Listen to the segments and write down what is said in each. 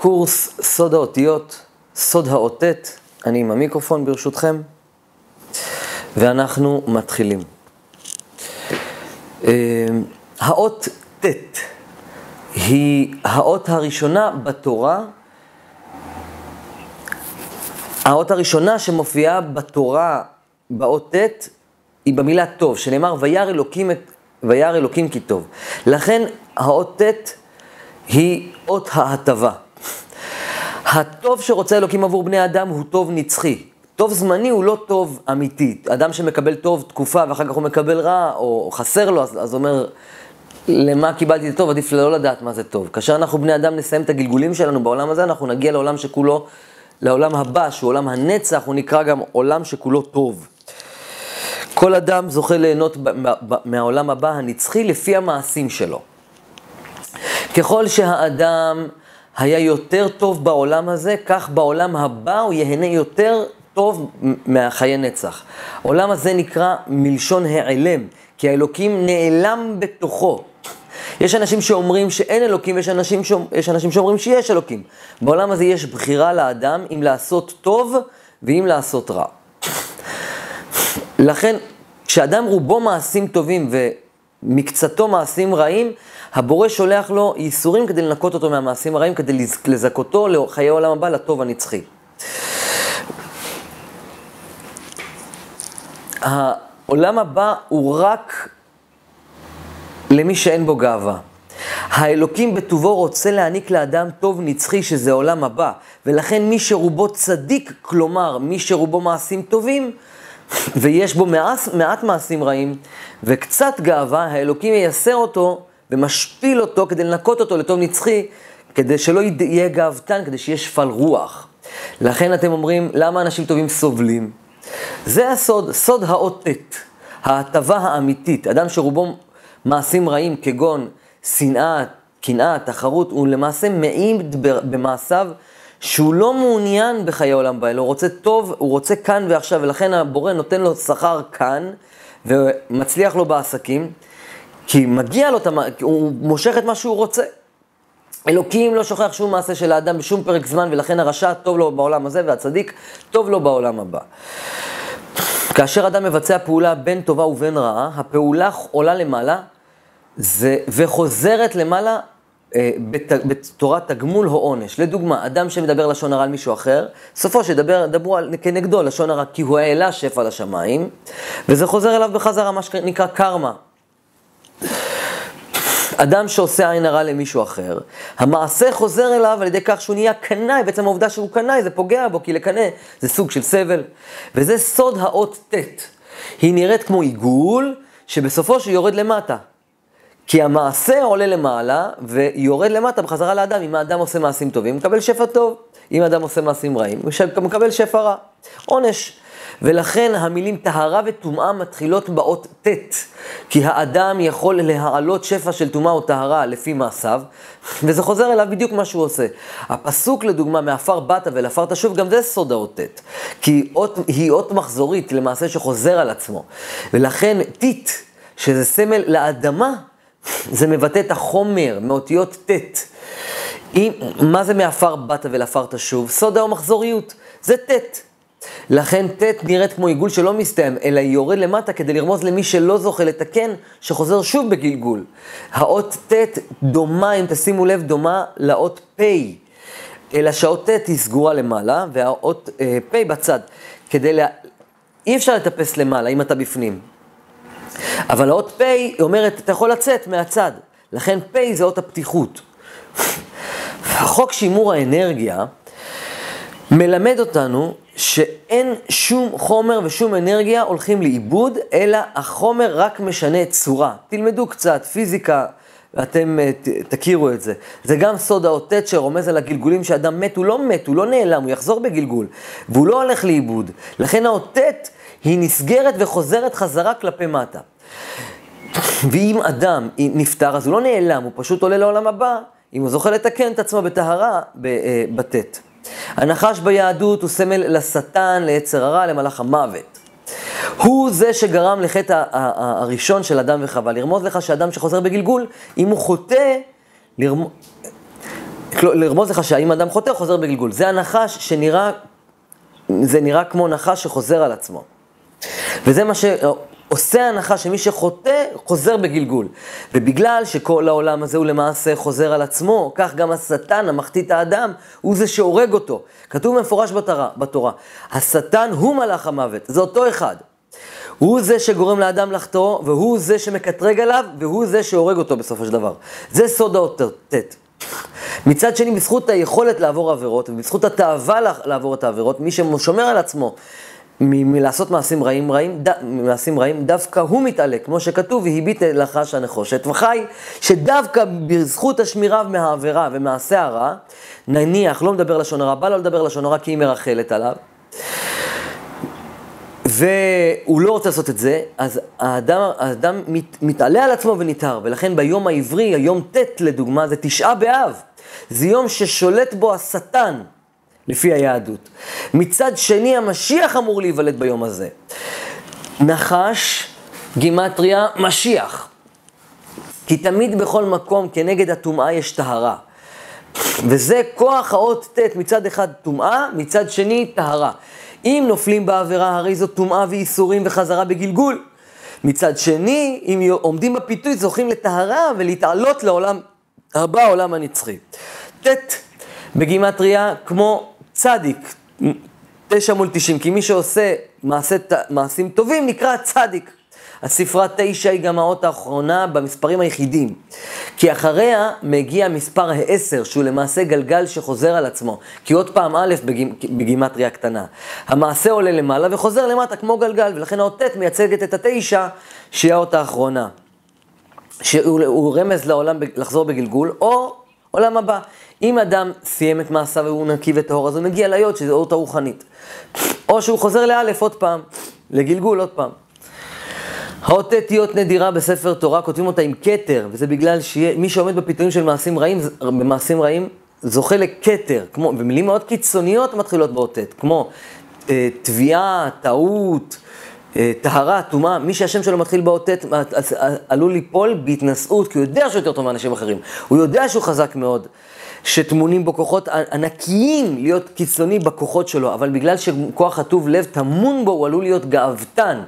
קורס סוד האותיות, סוד האותת, אני עם המיקרופון ברשותכם, ואנחנו מתחילים. אה, האות ט' היא האות הראשונה בתורה, האות הראשונה שמופיעה בתורה באות ט' היא במילה טוב, שנאמר וירא אלוקים, וירא אלוקים כי טוב. לכן האות ט' היא אות ההטבה. הטוב שרוצה אלוקים עבור בני אדם הוא טוב נצחי. טוב זמני הוא לא טוב אמיתי. אדם שמקבל טוב תקופה ואחר כך הוא מקבל רע, או חסר לו, אז, אז אומר, למה קיבלתי את הטוב? עדיף לא לדעת מה זה טוב. כאשר אנחנו בני אדם נסיים את הגלגולים שלנו בעולם הזה, אנחנו נגיע לעולם שכולו, לעולם הבא, שהוא עולם הנצח, הוא נקרא גם עולם שכולו טוב. כל אדם זוכה ליהנות מהעולם הבא הנצחי לפי המעשים שלו. ככל שהאדם היה יותר טוב בעולם הזה, כך בעולם הבא הוא ייהנה יותר טוב מהחיי נצח. העולם הזה נקרא מלשון העלם, כי האלוקים נעלם בתוכו. יש אנשים שאומרים שאין אלוקים, יש אנשים, שאומר, יש אנשים שאומרים שיש אלוקים. בעולם הזה יש בחירה לאדם אם לעשות טוב ואם לעשות רע. לכן, כשאדם רובו מעשים טובים ומקצתו מעשים רעים, הבורא שולח לו ייסורים כדי לנקות אותו מהמעשים הרעים, כדי לזכותו לחיי העולם הבא, לטוב הנצחי. העולם הבא הוא רק למי שאין בו גאווה. האלוקים בטובו רוצה להעניק לאדם טוב נצחי, שזה עולם הבא, ולכן מי שרובו צדיק, כלומר, מי שרובו מעשים טובים, ויש בו מעט, מעט מעשים רעים, וקצת גאווה, האלוקים ייסר אותו ומשפיל אותו כדי לנקות אותו לטוב נצחי, כדי שלא יהיה גאוותן, כדי שיהיה שפל רוח. לכן אתם אומרים, למה אנשים טובים סובלים? זה הסוד, סוד האות ט', ההטבה האמיתית. אדם שרובו מעשים רעים כגון שנאה, קנאה, תחרות, הוא למעשה מעיד במעשיו שהוא לא מעוניין בחיי הבא, אלא הוא רוצה טוב, הוא רוצה כאן ועכשיו, ולכן הבורא נותן לו שכר כאן, ומצליח לו בעסקים, כי מגיע לו, הוא מושך את מה שהוא רוצה. אלוקים לא שוכח שום מעשה של האדם בשום פרק זמן, ולכן הרשע טוב לו בעולם הזה, והצדיק טוב לו בעולם הבא. כאשר אדם מבצע פעולה בין טובה ובין רעה, הפעולה עולה למעלה זה, וחוזרת למעלה בתורת תגמול או עונש. לדוגמה, אדם שמדבר לשון הרע על מישהו אחר, סופו שידבר, דברו כנגדו לשון הרע, כי הוא העלה שפע לשמיים, וזה חוזר אליו בחזרה, מה שנקרא קרמה. אדם שעושה עין הרע למישהו אחר, המעשה חוזר אליו על ידי כך שהוא נהיה קנאי, בעצם העובדה שהוא קנאי זה פוגע בו, כי לקנא זה סוג של סבל. וזה סוד האות ט'. היא נראית כמו עיגול, שבסופו שהוא יורד למטה. כי המעשה עולה למעלה ויורד למטה בחזרה לאדם. אם האדם עושה מעשים טובים, הוא מקבל שפע טוב. אם האדם עושה מעשים רעים, הוא מקבל שפע רע. עונש. ולכן המילים טהרה וטומאה מתחילות באות ט', כי האדם יכול להעלות שפע של טומאה או טהרה לפי מעשיו, וזה חוזר אליו בדיוק מה שהוא עושה. הפסוק לדוגמה, מעפר באת ולעפר תשוב, גם זה סוד האות ט', כי אות, היא אות מחזורית למעשה שחוזר על עצמו. ולכן טיט, שזה סמל לאדמה, זה מבטא את החומר מאותיות ט'. אם, מה זה מעפר באת ולעפר תשוב? סוד המחזוריות, זה ט'. לכן ט' נראית כמו עיגול שלא מסתיים, אלא היא יורד למטה כדי לרמוז למי שלא זוכה לתקן, שחוזר שוב בגלגול. האות ט' דומה, אם תשימו לב, דומה לאות פ', אלא שהאות ט' היא סגורה למעלה, והאות אה, פ' בצד. כדי לה... אי אפשר לטפס למעלה אם אתה בפנים. אבל האות פ' היא אומרת, אתה יכול לצאת מהצד. לכן פ' זה אות הפתיחות. החוק שימור האנרגיה מלמד אותנו שאין שום חומר ושום אנרגיה הולכים לאיבוד, אלא החומר רק משנה צורה. תלמדו קצת פיזיקה, ואתם uh, תכירו את זה. זה גם סוד האותת שרומז על הגלגולים שאדם מת, הוא לא מת, הוא לא נעלם, הוא יחזור בגלגול, והוא לא הולך לאיבוד. לכן האותת היא נסגרת וחוזרת חזרה כלפי מטה. ואם אדם נפטר, אז הוא לא נעלם, הוא פשוט עולה לעולם הבא, אם הוא זוכה לתקן את עצמו בטהרה אה, בטית. הנחש ביהדות הוא סמל לשטן, ליצר הרע, למלאך המוות. הוא זה שגרם לחטא הראשון של אדם וחווה, לרמוז לך שאדם שחוזר בגלגול, אם הוא חוטא, לרמ... לרמוז לך שהאם אדם חוטא, חוזר בגלגול. זה הנחש שנראה, זה נראה כמו נחש שחוזר על עצמו. וזה מה שעושה הנחש, שמי שחוטא, חוזר בגלגול. ובגלל שכל העולם הזה הוא למעשה חוזר על עצמו, כך גם השטן, המחטיא האדם, הוא זה שהורג אותו. כתוב במפורש בתורה, בתורה, השטן הוא מלאך המוות, זה אותו אחד. הוא זה שגורם לאדם לחטוא, והוא זה שמקטרג עליו, והוא זה שהורג אותו בסופו של דבר. זה סוד האות ט'. מצד שני, בזכות היכולת לעבור עבירות, ובזכות התאווה לעבור את העבירות, מי ששומר על עצמו מלעשות מעשים רעים, רעים, ד, מעשים רעים, דווקא הוא מתעלה, כמו שכתוב, והביט לחש הנחושת, וחי שדווקא בזכות השמירה מהעבירה ומעשה הרע, נניח, לא מדבר לשון הרע, בא לו לדבר לשון הרע כי היא מרחלת עליו, והוא לא רוצה לעשות את זה, אז האדם, האדם מת, מתעלה על עצמו ונטהר, ולכן ביום העברי, היום ט' לדוגמה, זה תשעה באב. זה יום ששולט בו השטן, לפי היהדות. מצד שני, המשיח אמור להיוולד ביום הזה. נחש, גימטריה, משיח. כי תמיד בכל מקום כנגד הטומאה יש טהרה. וזה כוח האות ט', מצד אחד טומאה, מצד שני טהרה. אם נופלים בעבירה, הרי זו טומאה וייסורים וחזרה בגלגול. מצד שני, אם עומדים בפיתוי, זוכים לטהרה ולהתעלות לעולם הבא, העולם הנצחי. ט' בגימטריה כמו צדיק, תשע מול תשעים, כי מי שעושה מעשה, מעשים טובים נקרא צדיק. הספרה תשע היא גם האות האחרונה במספרים היחידים. כי אחריה מגיע מספר העשר, שהוא למעשה גלגל שחוזר על עצמו. כי עוד פעם א' בגימטריה קטנה. המעשה עולה למעלה וחוזר למטה כמו גלגל, ולכן האות ט' מייצגת את התשע, שהיא האות האחרונה. שהוא רמז לעולם לחזור בגלגול, או עולם הבא. אם אדם סיים את מעשיו והוא נקי וטהור, אז הוא מגיע להיות, שזו אות הרוחנית. או שהוא חוזר לאלף עוד פעם, לגלגול עוד פעם. האות ט' נדירה בספר תורה, כותבים אותה עם כתר, וזה בגלל שמי שעומד בפיתויים של מעשים רעים, במעשים רעים, זוכה לכתר, כמו, ומילים מאוד קיצוניות מתחילות באות ט', כמו אה, תביעה, טעות, אה, טהרה, טומאה, מי שהשם שלו מתחיל באות ט' עלול ליפול בהתנשאות, כי הוא יודע שהוא יותר טוב מאנשים אחרים, הוא יודע שהוא חזק מאוד. שטמונים בו כוחות ענקיים להיות קיצוני בכוחות שלו, אבל בגלל שכוח הטוב לב טמון בו, הוא עלול להיות גאוותן.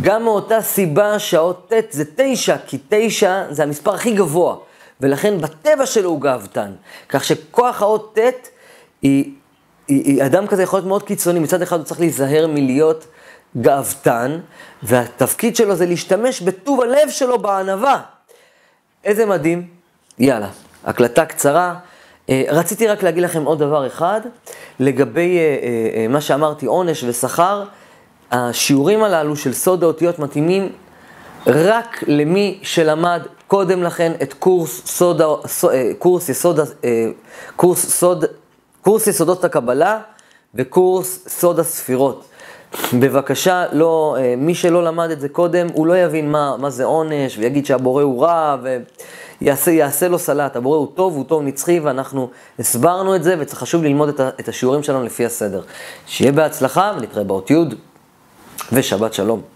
גם מאותה סיבה שהאות ט' זה תשע, כי תשע זה המספר הכי גבוה, ולכן בטבע שלו הוא גאוותן. כך שכוח האות ט' היא, היא, היא, אדם כזה יכול להיות מאוד קיצוני, מצד אחד הוא צריך להיזהר מלהיות גאוותן, והתפקיד שלו זה להשתמש בטוב הלב שלו בענווה. איזה מדהים. יאללה, הקלטה קצרה. אה, רציתי רק להגיד לכם עוד דבר אחד, לגבי אה, אה, מה שאמרתי, עונש ושכר. השיעורים הללו של סוד האותיות מתאימים רק למי שלמד קודם לכן את קורס, סוד, קורס, יסוד, קורס, סוד, קורס יסודות הקבלה וקורס סוד הספירות. בבקשה, לא, מי שלא למד את זה קודם, הוא לא יבין מה, מה זה עונש, ויגיד שהבורא הוא רע, ויעשה יעשה לו סלט. הבורא הוא טוב, הוא טוב נצחי, ואנחנו הסברנו את זה, וחשוב ללמוד את, את השיעורים שלנו לפי הסדר. שיהיה בהצלחה, ונתראה באות י'. ושבת שלום.